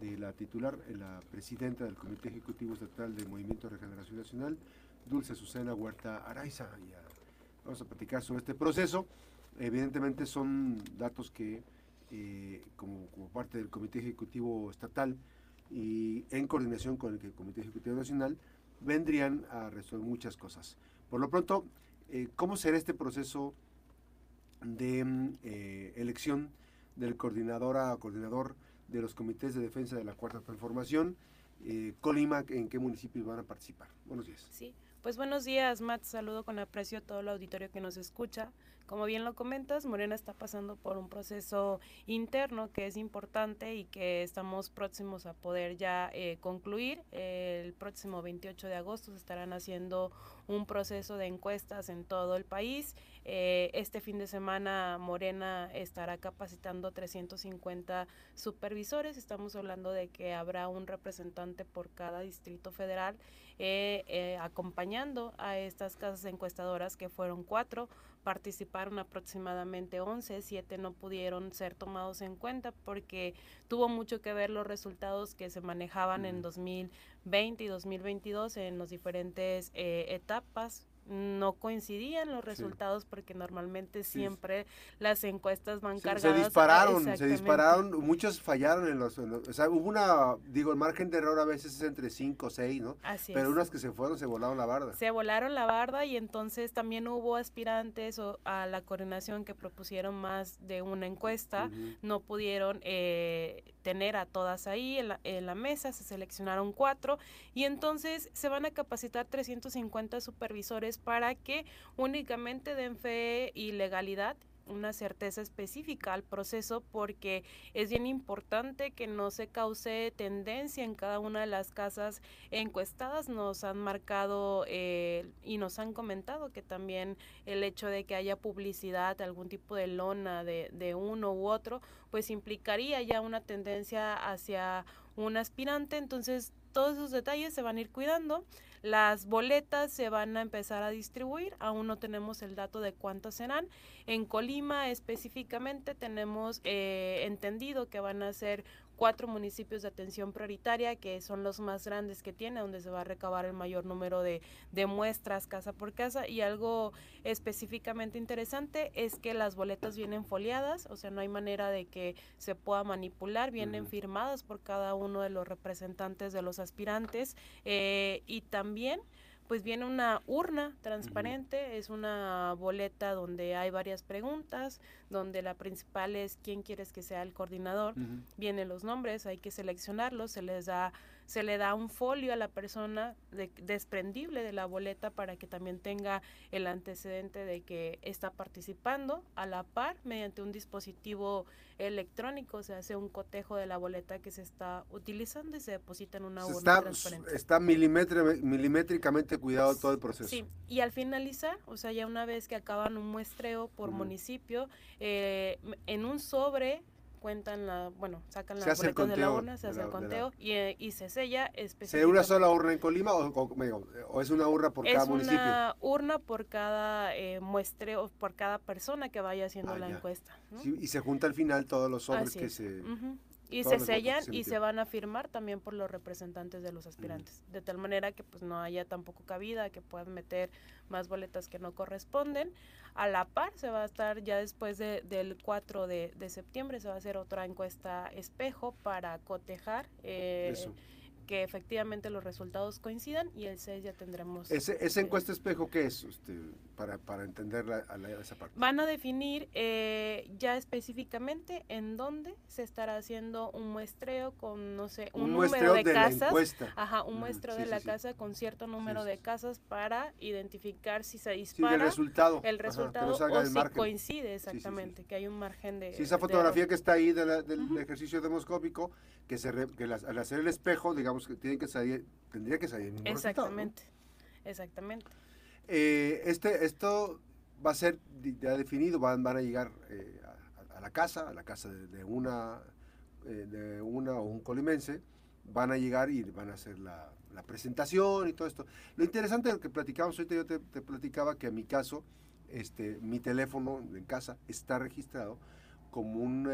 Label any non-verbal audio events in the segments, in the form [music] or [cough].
de la titular, eh, la presidenta del Comité Ejecutivo Estatal del Movimiento de Regeneración Nacional, Dulce Susana Huerta Araiza. vamos a platicar sobre este proceso. Evidentemente son datos que, eh, como, parte del Comité Ejecutivo Estatal y en coordinación con el Comité Ejecutivo Nacional, vendrían a resolver muchas cosas. Por lo pronto, eh, ¿cómo será este proceso de mm, elección del coordinador a coordinador de los comités de defensa de la Cuarta Transformación. Eh, Colima, ¿en qué municipios van a participar? Buenos días. Sí, pues buenos días, Matt. Saludo con aprecio a todo el auditorio que nos escucha. Como bien lo comentas, Morena está pasando por un proceso interno que es importante y que estamos próximos a poder ya eh, concluir. el próximo 28 de agosto se estarán haciendo un proceso de encuestas en todo el país. Eh, este fin de semana Morena estará capacitando 350 supervisores. Estamos hablando de que habrá un representante por cada distrito federal eh, acompañando a estas casas encuestadoras que fueron cuatro participaron aproximadamente 11, 7 no pudieron ser tomados en cuenta porque tuvo mucho que ver los resultados que se manejaban en 2020 y 2022 en las diferentes eh, etapas no coincidían los resultados porque normalmente siempre las encuestas van cargadas. Se dispararon, se dispararon, muchos fallaron en los, o sea, hubo una, digo, el margen de error a veces es entre 5 o 6, ¿no? Así Pero unas que se fueron se volaron la barda. Se volaron la barda y entonces también hubo aspirantes a la coordinación que propusieron más de una encuesta, no pudieron eh, tener a todas ahí en la, en la mesa, se seleccionaron cuatro y entonces se van a capacitar 350 supervisores para que únicamente den fe y legalidad una certeza específica al proceso porque es bien importante que no se cause tendencia en cada una de las casas encuestadas. Nos han marcado eh, y nos han comentado que también el hecho de que haya publicidad, algún tipo de lona de, de uno u otro, pues implicaría ya una tendencia hacia un aspirante. Entonces todos esos detalles se van a ir cuidando. Las boletas se van a empezar a distribuir, aún no tenemos el dato de cuántas serán. En Colima específicamente tenemos eh, entendido que van a ser cuatro municipios de atención prioritaria, que son los más grandes que tiene, donde se va a recabar el mayor número de, muestras casa por casa. Y algo específicamente interesante es que las boletas vienen foliadas, o sea, no hay manera de que se pueda manipular, vienen firmadas por cada uno de los representantes de los aspirantes eh, y también pues viene una urna transparente, es una boleta donde hay varias preguntas, donde la principal es quién quieres que sea el coordinador, vienen los nombres, hay que seleccionarlos, se les da se le da un folio a la persona desprendible de la boleta para que también tenga el antecedente de que está participando a la par mediante un dispositivo electrónico se hace un cotejo de la boleta que se está utilizando y se deposita en una urna está, transparente. Está milimétricamente cuidado todo el proceso. Sí, y al finalizar, o sea, ya una vez que acaban un muestreo por municipio, eh, en un sobre cuentan la, bueno, sacan las boletas de la urna, se hace el conteo y, eh, y, se sella específicamente. ¿Se una sola urna en Colima o, o, es una urna por cada municipio? Es una urna por cada eh, muestreo, por cada persona que vaya haciendo ah, la encuesta. y se junta al final todos los sobres que se... Y se sellan y se van a firmar también por los representantes de los aspirantes, de tal manera que pues no haya tampoco cabida, que puedan meter más boletas que no corresponden. A la par se va a estar ya después de, del 4 de, de, septiembre, se va a hacer otra encuesta espejo para cotejar. Eh, que efectivamente los resultados coincidan y el 6 ya tendremos... ¿Ese, ¿Esa encuesta espejo qué es, usted, para, para entender la, esa parte? Van a definir eh, ya específicamente en dónde se estará haciendo un muestreo con, no sé, un, número de, casas. Ajá, un muestreo de la casa con cierto número de casas para identificar si se dispara el resultado, el resultado o si coincide exactamente, que hay un margen de... Sí, esa fotografía que está ahí del ejercicio demoscópico, que, se que al hacer el espejo, digamos, que tienen que salir, tendría que salir Exactamente, exactamente. Eh, este, esto va a ser ya definido, van, van a llegar eh, a, la casa, a la casa de, una, eh, de una o un colimense, van a llegar y van a hacer la, presentación y todo esto. Lo interesante de lo que platicamos ahorita, yo te, te, platicaba que en mi caso, este, mi teléfono en casa está registrado como un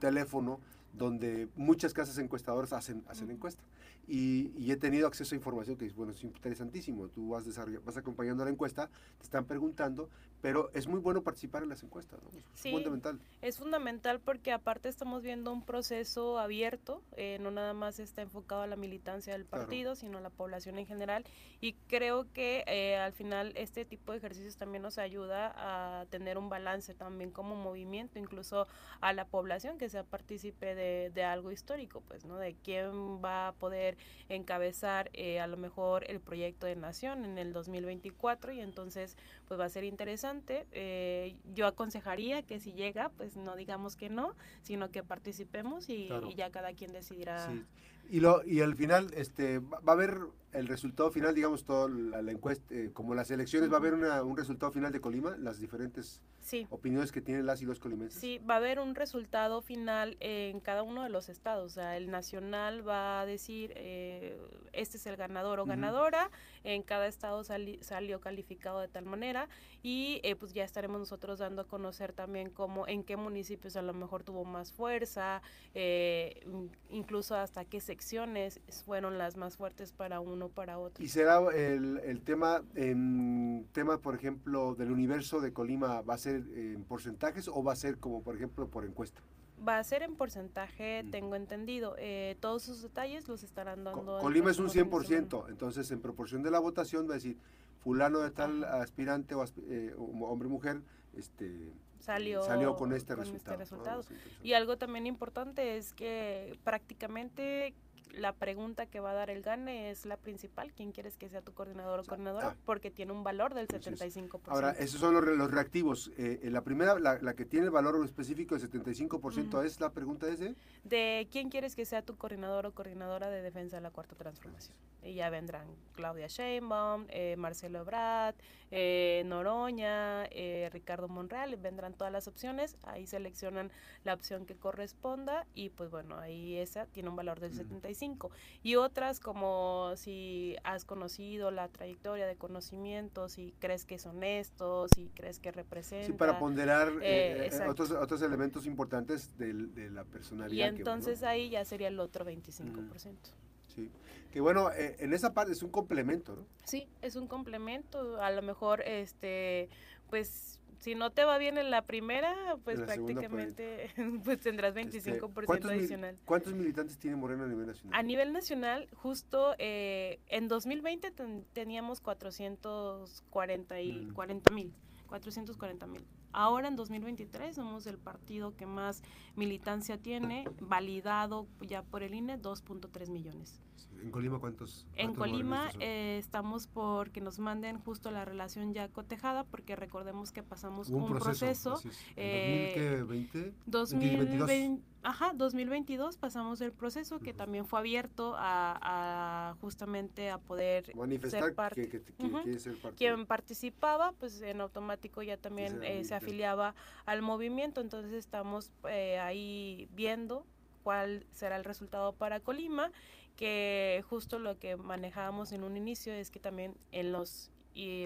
teléfono donde muchas casas encuestadoras hacen, hacen encuesta. Y, y, he tenido acceso a información que es, bueno, es interesantísimo. Tú vas, vas acompañando la encuesta, te están preguntando, pero es muy bueno participar en las encuestas, ¿no? Es sí, fundamental. Es fundamental porque aparte estamos viendo un proceso abierto, eh, no nada más está enfocado a la militancia del partido, sino a la población en general. Y creo que eh, al final este tipo de ejercicios también nos ayuda a tener un balance también como movimiento, incluso a la población que sea partícipe de, de algo histórico, pues, ¿no? De quién va a poder encabezar eh, a lo mejor el proyecto de nación en el 2024 y entonces pues va a ser interesante. Eh, yo aconsejaría que si llega, pues no digamos que no, sino que participemos y, ya cada quien decidirá. Y, lo, y al final este, va a haber el resultado final, digamos, toda la, encuesta, eh, como las elecciones, va a haber un resultado final de Colima, las diferentes opiniones que tienen las y los colimenses. Sí, va a haber un resultado final en cada uno de los estados. O sea, el nacional va a decir, eh, este es el ganador o ganadora, en cada estado salió calificado de tal manera y eh, pues ya estaremos nosotros dando a conocer también cómo, en qué municipios a lo mejor tuvo más fuerza, incluso hasta qué secciones fueron las más fuertes para uno para otro. ¿Y será el, el tema, en tema, por ejemplo, del universo de Colima, va a ser en porcentajes o va a ser como, por ejemplo, por encuesta? Va a ser en porcentaje, tengo entendido. Eh, todos sus detalles los estarán dando. Colima es un 100%, entonces en proporción de la votación va a decir, fulano de tal aspirante o eh, hombre mujer, este, salió, salió con este con resultado. Este resultado. y algo también importante es que prácticamente la pregunta que va a dar el GANE es la principal, ¿quién quieres que sea tu coordinador o coordinadora? Ah. porque tiene un valor del 75%. Ahora, esos son los, reactivos. Eh, la primera, la, que tiene el valor específico del 75%, ¿es la pregunta ese? De quién quieres que sea tu coordinador o coordinadora de defensa de la Cuarta Transformación. Y ya vendrán Claudia Sheinbaum, eh, Marcelo Ebrard, eh, Noroña, Ricardo Monreal, vendrán todas las opciones, ahí seleccionan la opción que corresponda y pues bueno, ahí esa tiene un valor del 75%. Y otras como si has conocido la trayectoria de conocimiento, si crees que es honesto, si crees que representa. Sí, para ponderar eh, eh, otros, otros elementos importantes de, de la personalidad. Y entonces ahí ya sería el otro 25%. Sí, que bueno, eh, en esa parte es un complemento, ¿no? Sí, es un complemento. A lo mejor, este, pues si no te va bien en la primera, pues prácticamente [laughs] pues tendrás 25% este, adicional. ¿Cuántos militantes tiene Morena a nivel nacional? A nivel nacional, justo eh, en 2020 teníamos 440 y 40 mm. mil, 440 mil. Ahora en 2023 somos el partido que más militancia tiene, validado ya por el INE, 2.3 millones. ¿En Colima cuántos? en Colima eh, estamos por que nos manden justo la relación ya cotejada, porque recordemos que pasamos un, proceso. ¿En 2020? 2022. Ajá, 2022 pasamos el proceso que también fue abierto a, justamente a poder manifestar ser parte. Que, que, ser parte. Quien participaba, pues en automático ya también se, eh, afiliaba al movimiento, entonces estamos eh, ahí viendo cuál será el resultado para Colima que justo lo que manejábamos en un inicio es que también en los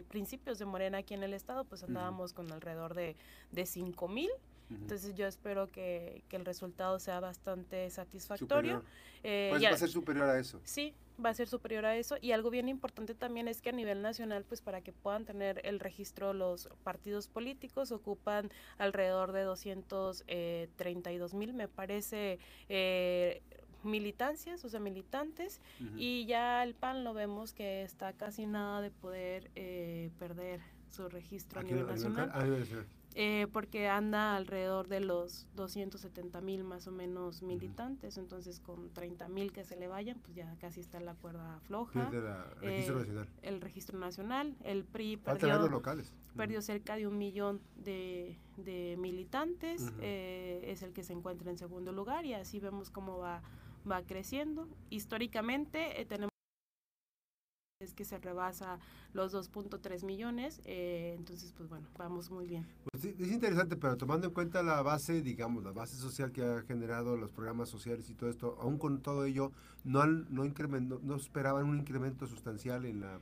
principios de Morena aquí en el estado, pues andábamos con alrededor de, de 5 mil. Entonces yo espero que, el resultado sea bastante satisfactorio. Eh, pues va a ser superior a eso. Sí, va a ser superior a eso. Y algo bien importante también es que a nivel nacional, pues para que puedan tener el registro los partidos políticos, ocupan alrededor de 232 mil, me parece, eh, militancias, o sea, militantes, y ya el PAN lo vemos que está casi nada de poder eh, perder su registro a nivel nacional. Ah, eh, porque anda alrededor de los 270 mil más o menos militantes, entonces con 30 mil que se le vayan, pues ya casi está la cuerda floja. El registro nacional. El registro nacional, el PRI perdió, locales. perdió cerca de un millón de, de militantes, eh, es el que se encuentra en segundo lugar y así vemos cómo va va creciendo. Históricamente eh, tenemos es que se rebasa los 2.3 millones, eh, entonces pues bueno, vamos muy bien. Pues es interesante, pero tomando en cuenta la base, digamos, la base social que ha generado los programas sociales y todo esto, aún con todo ello, no no, no esperaban un incremento sustancial en la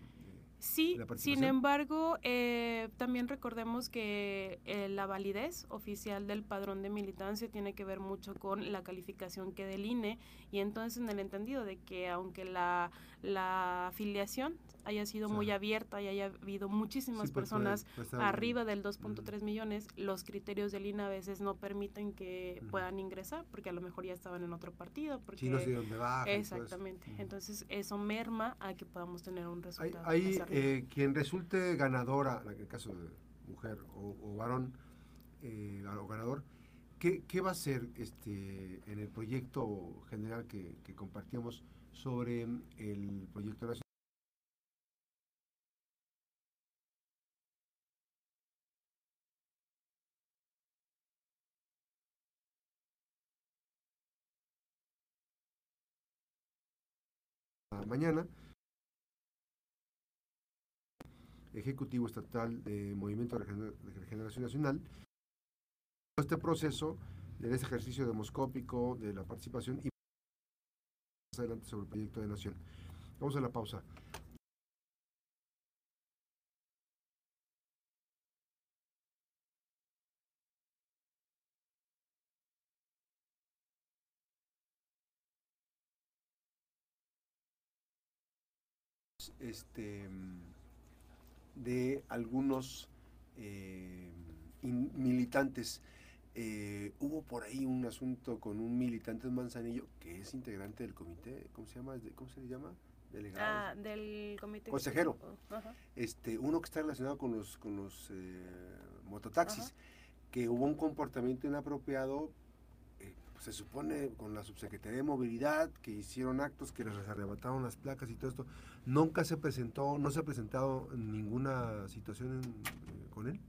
Sí, sin embargo, eh, también recordemos que eh, la validez oficial del padrón de militancia tiene que ver mucho con la calificación que del INE y entonces en el entendido de que aunque la, la afiliación haya sido muy abierta y haya habido muchísimas pues, personas arriba del 2.3 millones, los criterios del INE a veces no permiten que puedan ingresar porque a lo mejor ya estaban en otro partido. Porque, no sé dónde Exactamente. Entonces eso merma a que podamos tener un resultado. Hay, eh, quien resulte ganadora, en el caso de mujer o, varón eh, o ganador, ¿qué, ¿qué, va a ser este, en el proyecto general que, que compartíamos sobre el proyecto nacional? mañana. Ejecutivo Estatal de Movimiento de Regeneración Nacional. Este proceso de ese ejercicio demoscópico de la participación y adelante sobre el proyecto de nación. Vamos a la pausa. este, de algunos eh, militantes. Eh, hubo por ahí un asunto con un militante de Manzanillo que es integrante del comité, ¿cómo se llama? ¿Cómo se le llama? Delegado. Ah, del comité. Consejero. Este, uno que está relacionado con los, con los eh, mototaxis, que hubo un comportamiento inapropiado se supone con la subsecretaría de movilidad que hicieron actos que les arrebataron las placas y todo esto, nunca se presentó, no se ha presentado ninguna situación eh, con él.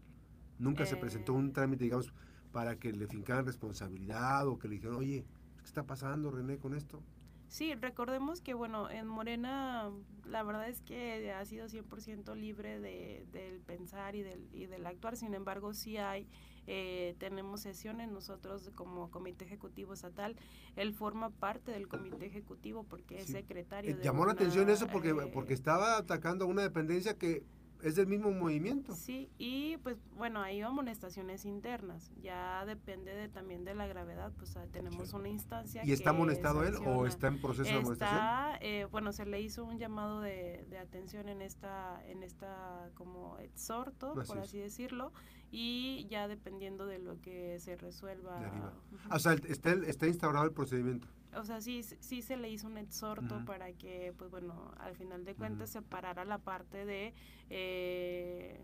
Nunca se presentó un trámite, digamos, para que le fincaran responsabilidad o que le dijeran, oye, ¿qué está pasando, René, con esto? Sí, recordemos que, bueno, en Morena la verdad es que ha sido 100% libre de, del pensar y del, y del actuar, sin embargo, sí hay eh, tenemos sesiones nosotros como comité ejecutivo estatal. Él forma parte del comité ejecutivo porque es secretario. Eh, llamó la atención eso porque, eh, porque estaba atacando a una dependencia que es del mismo movimiento. Sí, y pues bueno, hay amonestaciones internas, ya depende de, también de la gravedad, pues tenemos una instancia. ¿Y está amonestado él o está en proceso de amonestación? Eh, bueno, se le hizo un llamado de, de, atención en esta, en esta como exhorto, por así decirlo, y ya dependiendo de lo que se resuelva. O sea, está, está instaurado el procedimiento o sea, sí, sí se le hizo un exhorto para que, pues bueno, al final de cuentas separara la parte de eh,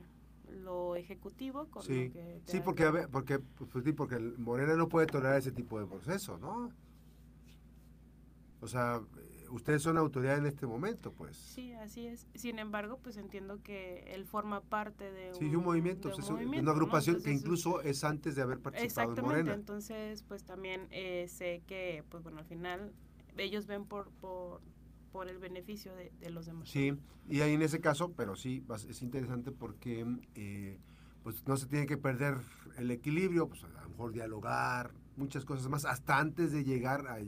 lo ejecutivo con sí. lo que... Sí, porque, porque, pues, pues porque Morena no puede tolerar ese tipo de proceso, ¿no? O sea, ustedes son autoridad en este momento, pues. Sí, así es. Sin embargo, pues entiendo que él forma parte de un, un movimiento, una agrupación que incluso es antes de haber participado en Morena. Entonces, pues también eh, sé que, pues bueno, al final ellos ven por, por, por el beneficio de, los demás. Sí, y ahí en ese caso, pero sí, es interesante porque eh, pues no se tiene que perder el equilibrio, pues a lo mejor dialogar, muchas cosas más, hasta antes de llegar a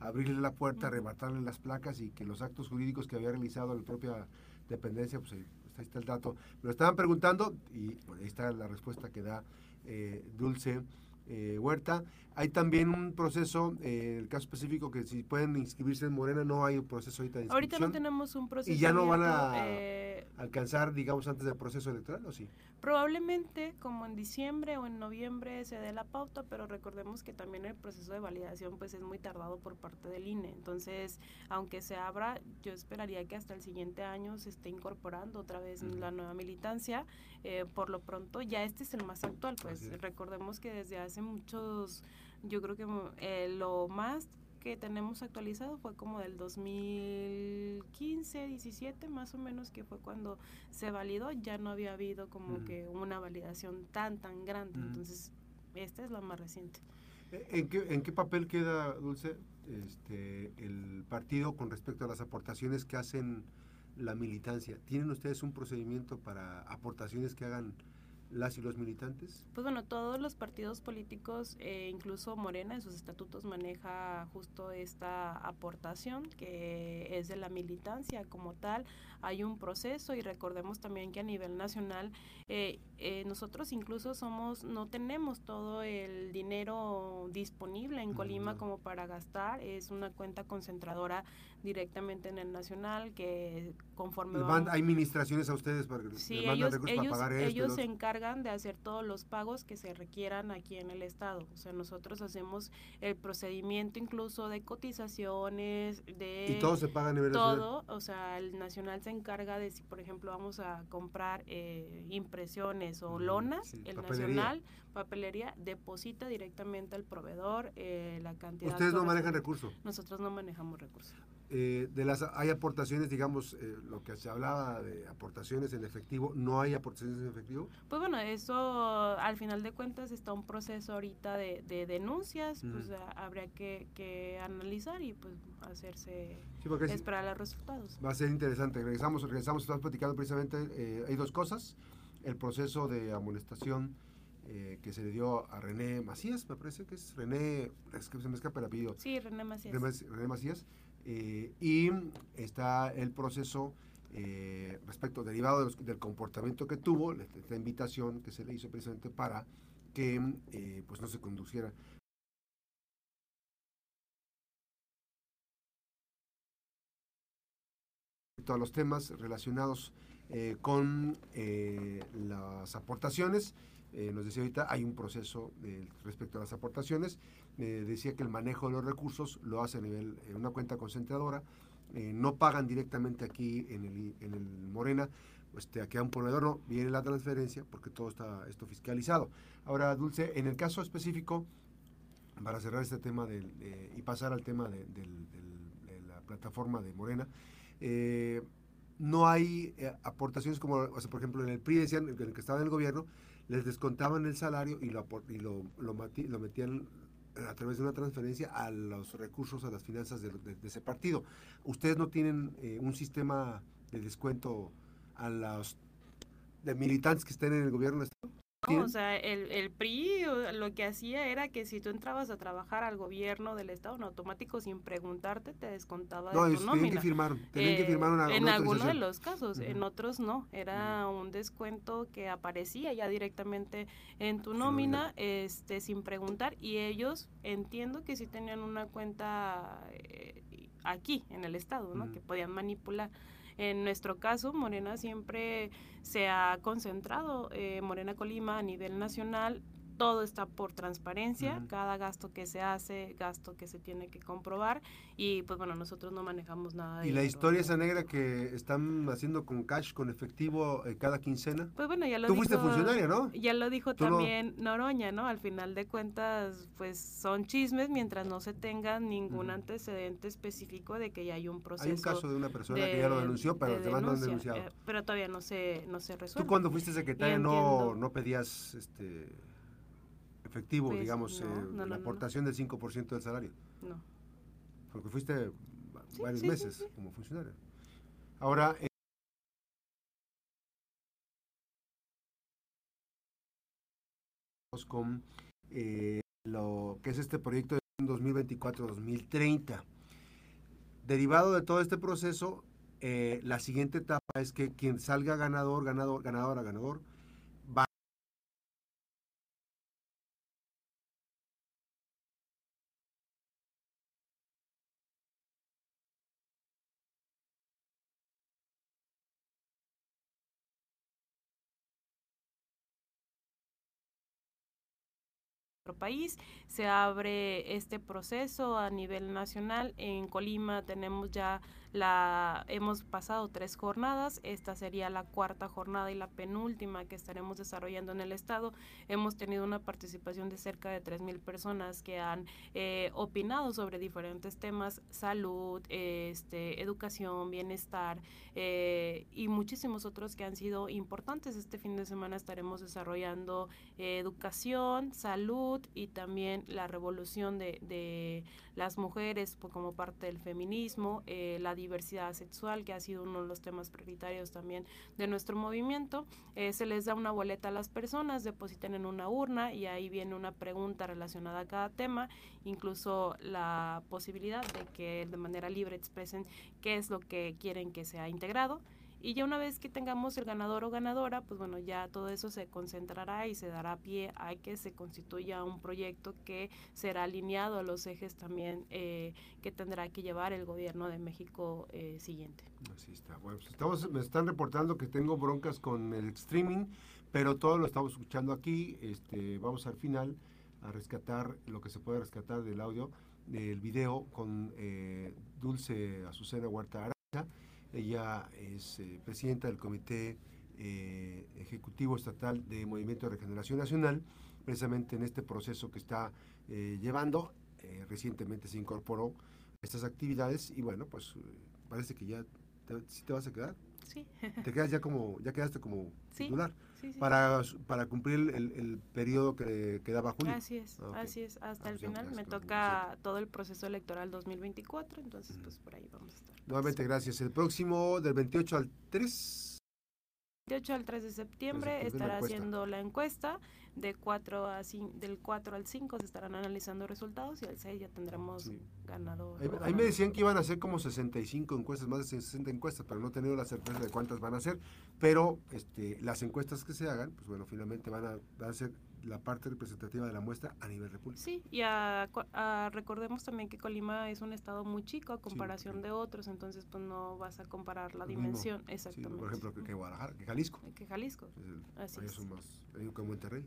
abrirle la puerta, arrebatarle las placas y que los actos jurídicos que había realizado la propia dependencia, pues ahí, está el dato. Me lo estaban preguntando y ahí está la respuesta que da eh, Dulce eh, Huerta. Hay también un proceso, eh, el caso específico, que si pueden inscribirse en Morena, no hay un proceso ahorita de inscripción. Ahorita no tenemos un proceso. Y ya no van a eh, alcanzar, digamos, antes del proceso electoral, ¿o sí? Probablemente, como en diciembre o en noviembre se dé la pauta, pero recordemos que también el proceso de validación pues es muy tardado por parte del INE. Entonces, aunque se abra, yo esperaría que hasta el siguiente año se esté incorporando otra vez la nueva militancia. por lo pronto, ya este es el más actual, pues recordemos que desde hace muchos yo creo que eh, lo más que tenemos actualizado fue como del 2015, 17 más o menos, que fue cuando se validó, ya no había habido como que una validación tan, tan grande. Entonces, esta es la más reciente. Eh, ¿En qué, ¿En qué papel queda, Dulce, este, el partido con respecto a las aportaciones que hacen la militancia? ¿Tienen ustedes un procedimiento para aportaciones que hagan las y los militantes? Pues bueno, todos los partidos políticos, eh, incluso Morena en sus estatutos maneja justo esta aportación que es de la militancia como tal. Hay un proceso y recordemos también que a nivel nacional eh, eh, nosotros incluso somos, no tenemos todo el dinero disponible en Colima como para gastar. Es una cuenta concentradora directamente en el nacional que conforme... hay administraciones a ustedes para que sí, ellos, ellos, para pagar esto, ellos se encargan de hacer todos los pagos que se requieran aquí en el estado. O sea, nosotros hacemos el procedimiento incluso de cotizaciones, de... Y todo se paga a nivel Todo, o sea, el nacional se encarga de si, por ejemplo, vamos a comprar eh, impresiones o lonas, el nacional, papelería, deposita directamente al proveedor eh, la cantidad. ¿Ustedes no manejan recursos? Nosotros no manejamos recursos. Eh, de las hay aportaciones, digamos, eh, lo que se hablaba de aportaciones en efectivo, ¿no hay aportaciones en efectivo? Pues bueno, eso al final de cuentas está un proceso ahorita de, denuncias, pues habría que, analizar y pues hacerse, esperar los resultados. Va a ser interesante, regresamos, regresamos, estamos platicando precisamente, eh, hay dos cosas, el proceso de amonestación que se le dio a René Macías, me parece que es René, es que se me escapa el apellido. Sí, René Macías. René Macías eh, y está el proceso eh, respecto derivado del comportamiento que tuvo, esta invitación que se le hizo precisamente para que eh, pues no se conduciera todos los temas relacionados con las aportaciones. Nos decía ahorita, hay un proceso respecto a las aportaciones decía que el manejo de los recursos lo hace a nivel, en una cuenta concentradora, eh, no pagan directamente aquí en el, en el Morena, este, aquí a un proveedor no, viene la transferencia porque todo está esto fiscalizado. Ahora, Dulce, en el caso específico, para cerrar este tema del, y pasar al tema de, la plataforma de Morena, eh, no hay eh, aportaciones como, o sea, por ejemplo, en el PRI decían, en el que estaba en el gobierno, les descontaban el salario y lo, y lo, lo, lo metían a través de una transferencia a los recursos, a las finanzas de, ese partido. ¿Ustedes no tienen eh, un sistema de descuento a los de militantes que estén en el gobierno o sea, el, el PRI lo que hacía era que si tú entrabas a trabajar al gobierno del Estado en automático sin preguntarte, te descontaba no, de tu nómina. que firmar, tenían que eh, firmar una, En algunos de los casos, en otros no. Era un descuento que aparecía ya directamente en tu nómina, este, sin preguntar. Y ellos, entiendo que sí tenían una cuenta eh, aquí, en el Estado, ¿no? Que podían manipular. En nuestro caso, Morena siempre se ha concentrado, eh, Morena Colima a nivel nacional, todo está por transparencia, cada gasto que se hace, gasto que se tiene que comprobar y pues bueno, nosotros no manejamos nada de ¿Y la historia esa negra que están haciendo con cash, con efectivo eh, cada quincena? Pues bueno, ya lo Tú fuiste funcionaria, ¿no? Ya lo dijo también Noroña, ¿no? Al final de cuentas, pues son chismes mientras no se tenga ningún antecedente específico de que ya hay un proceso. Hay un caso de una persona que ya lo denunció, pero los demás no han denunciado. Eh, pero todavía no se, no se resuelve. ¿Tú cuando fuiste secretaria no, no pedías... este efectivo, pues, digamos, eh, la aportación del 5% del salario. No. Porque fuiste varios meses como funcionario. Ahora, eh, con eh, lo que es este proyecto de 2024-2030. Derivado de todo este proceso, la siguiente etapa es que quien salga ganador, ganador, ganadora, ganador, país. Se abre este proceso a nivel nacional. En Colima tenemos ya la hemos pasado tres jornadas, esta sería la cuarta jornada y la penúltima que estaremos desarrollando en el estado. Hemos tenido una participación de cerca de 3.000 personas que han eh, opinado sobre diferentes temas, salud, este, educación, bienestar eh, y muchísimos otros que han sido importantes. Este fin de semana estaremos desarrollando eh, educación, salud, y también la revolución de, de las mujeres pues, como parte del feminismo, eh, la diversidad sexual, que ha sido uno de los temas prioritarios también de nuestro movimiento. Eh, se les da una boleta a las personas, depositan en una urna y ahí viene una pregunta relacionada a cada tema, incluso la posibilidad de que de manera libre expresen qué es lo que quieren que sea integrado. Y ya una vez que tengamos el ganador o ganadora, pues bueno, ya todo eso se concentrará y se dará pie a que se constituya un proyecto que será alineado a los ejes también eh, que tendrá que llevar el gobierno de México eh, siguiente. Así está. Bueno, pues estamos, me están reportando que tengo broncas con el streaming, pero todo lo estamos escuchando aquí. Este, vamos al final a rescatar lo que se puede rescatar del audio, del video con eh, Dulce Azucena Huerta Araya ella es eh, presidenta del Comité eh, Ejecutivo Estatal de Movimiento de Regeneración Nacional, precisamente en este proceso que está eh, llevando. recientemente se incorporó estas actividades y bueno, pues parece que ya te, te vas a quedar. Sí. Te quedas ya como, ya quedaste como titular para, para cumplir el, el periodo que quedaba julio. Así es, ah, así es. Hasta ah, el pues final me toca todo el proceso electoral 2024, entonces pues por ahí vamos a estar. Nuevamente gracias. El próximo del 28 al 3. 28 al 3 de septiembre estará haciendo la encuesta. De 4 a del 4 al 5 se estarán analizando resultados y al 6 ya tendremos ganador. Ahí, me decían que iban a hacer como 65 encuestas, más de 60 encuestas, pero no he tenido la certeza de cuántas van a ser. Pero este, las encuestas que se hagan, pues bueno, finalmente van a, van a ser la parte representativa de la muestra a nivel república. Sí, y recordemos también que Colima es un estado muy chico a comparación de otros, entonces pues no vas a comparar la dimensión. Exactamente. por ejemplo, que, Guadalajara, que Jalisco. Que Jalisco. Así es. Son más, que Monterrey,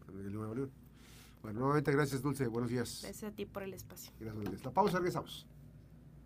Bueno, nuevamente gracias Dulce, buenos días. Gracias a ti por el espacio. Gracias, La pausa, regresamos.